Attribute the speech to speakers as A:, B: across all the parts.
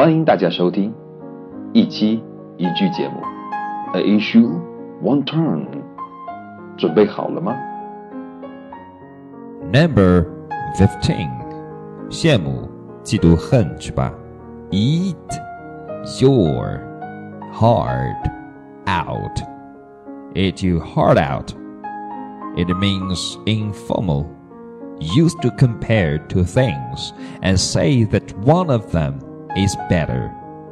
A: 欢迎大家收听一期一句节目，A issue one turn，准备好了吗？
B: Number fifteen，羡慕、嫉妒、恨是吧？Eat your heart out. Eat your heart out. It means informal, used to compare two things and say that one of them is better。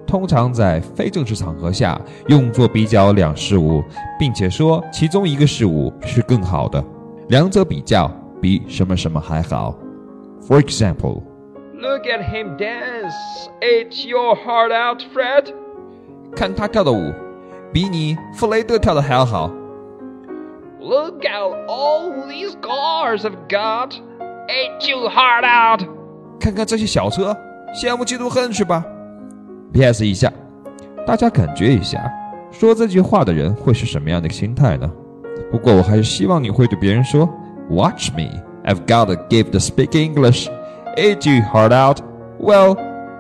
B: 通常在非正式场合下用作比较两事物，并且说其中一个事物是更好的，两者比较比什么什么还好。For example,
C: look at him dance. Eat your heart out, Fred.
B: 看他跳的舞，比你弗雷德跳的还要好。
C: Look at all these cars I've got. Eat your heart out.
B: 看看这些小车，羡慕嫉妒恨是吧？P.S. 一下，大家感觉一下，说这句话的人会是什么样的心态呢？不过我还是希望你会对别人说：“Watch me, I've got a gift to speak English. It you heart out. Well,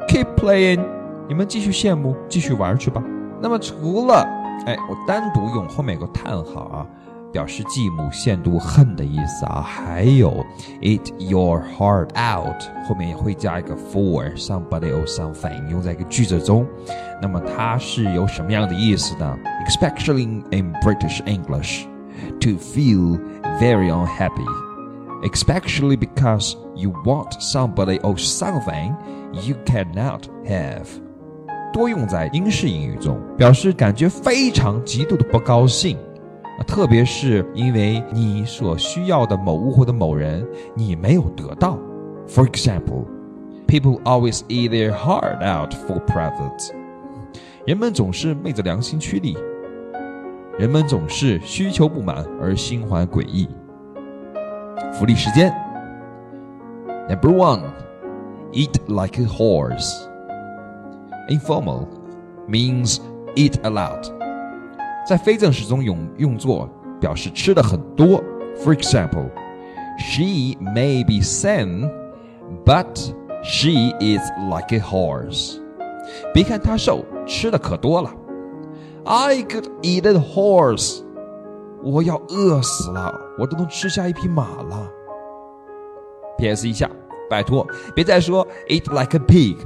B: keep playing.” 你们继续羡慕，继续玩去吧。那么除了，哎，我单独用后面有个叹号啊。表示继母限度恨的意思啊，还有 eat your heart out 后面也会加一个 for somebody or something 用在一个句子中，那么它是有什么样的意思呢？Especially in British English, to feel very unhappy, especially because you want somebody or something you cannot have。多用在英式英语中，表示感觉非常极度的不高兴。 特别是因为你所需要的某物或者某人你没有得到。For example, people always eat their heart out for profit. 人们总是昧着良心趋利，人们总是需求不满而心怀诡异。福利时间。Number one, eat like a horse. Informal means eat a lot. 在非正式中用用作表示吃的很多。For example, she may be thin, but she is like a horse. 别看她瘦，吃的可多了。I could eat a horse. 我要饿死了，我都能吃下一匹马了。P.S. 一下，拜托别再说 eat like a pig，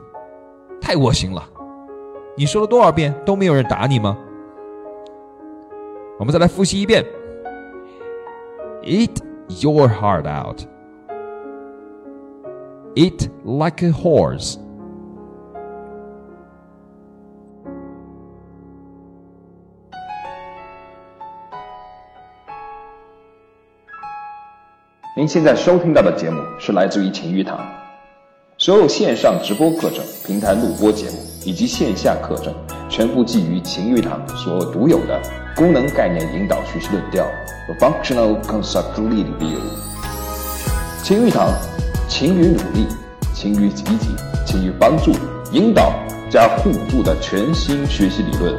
B: 太恶心了。你说了多少遍都没有人打你吗？我们再来复习一遍：Eat your heart out. Eat like a horse.
A: 您现在收听到的节目是来自于晴雨堂，所有线上直播课程、平台录播节目以及线下课程，全部基于晴雨堂所独有的。功能概念引导学习论调，functional concept review。勤于堂，勤于努力，勤于积极，勤于帮助、引导加互助的全新学习理论。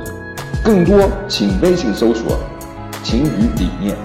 A: 更多请微信搜索“勤于理念”。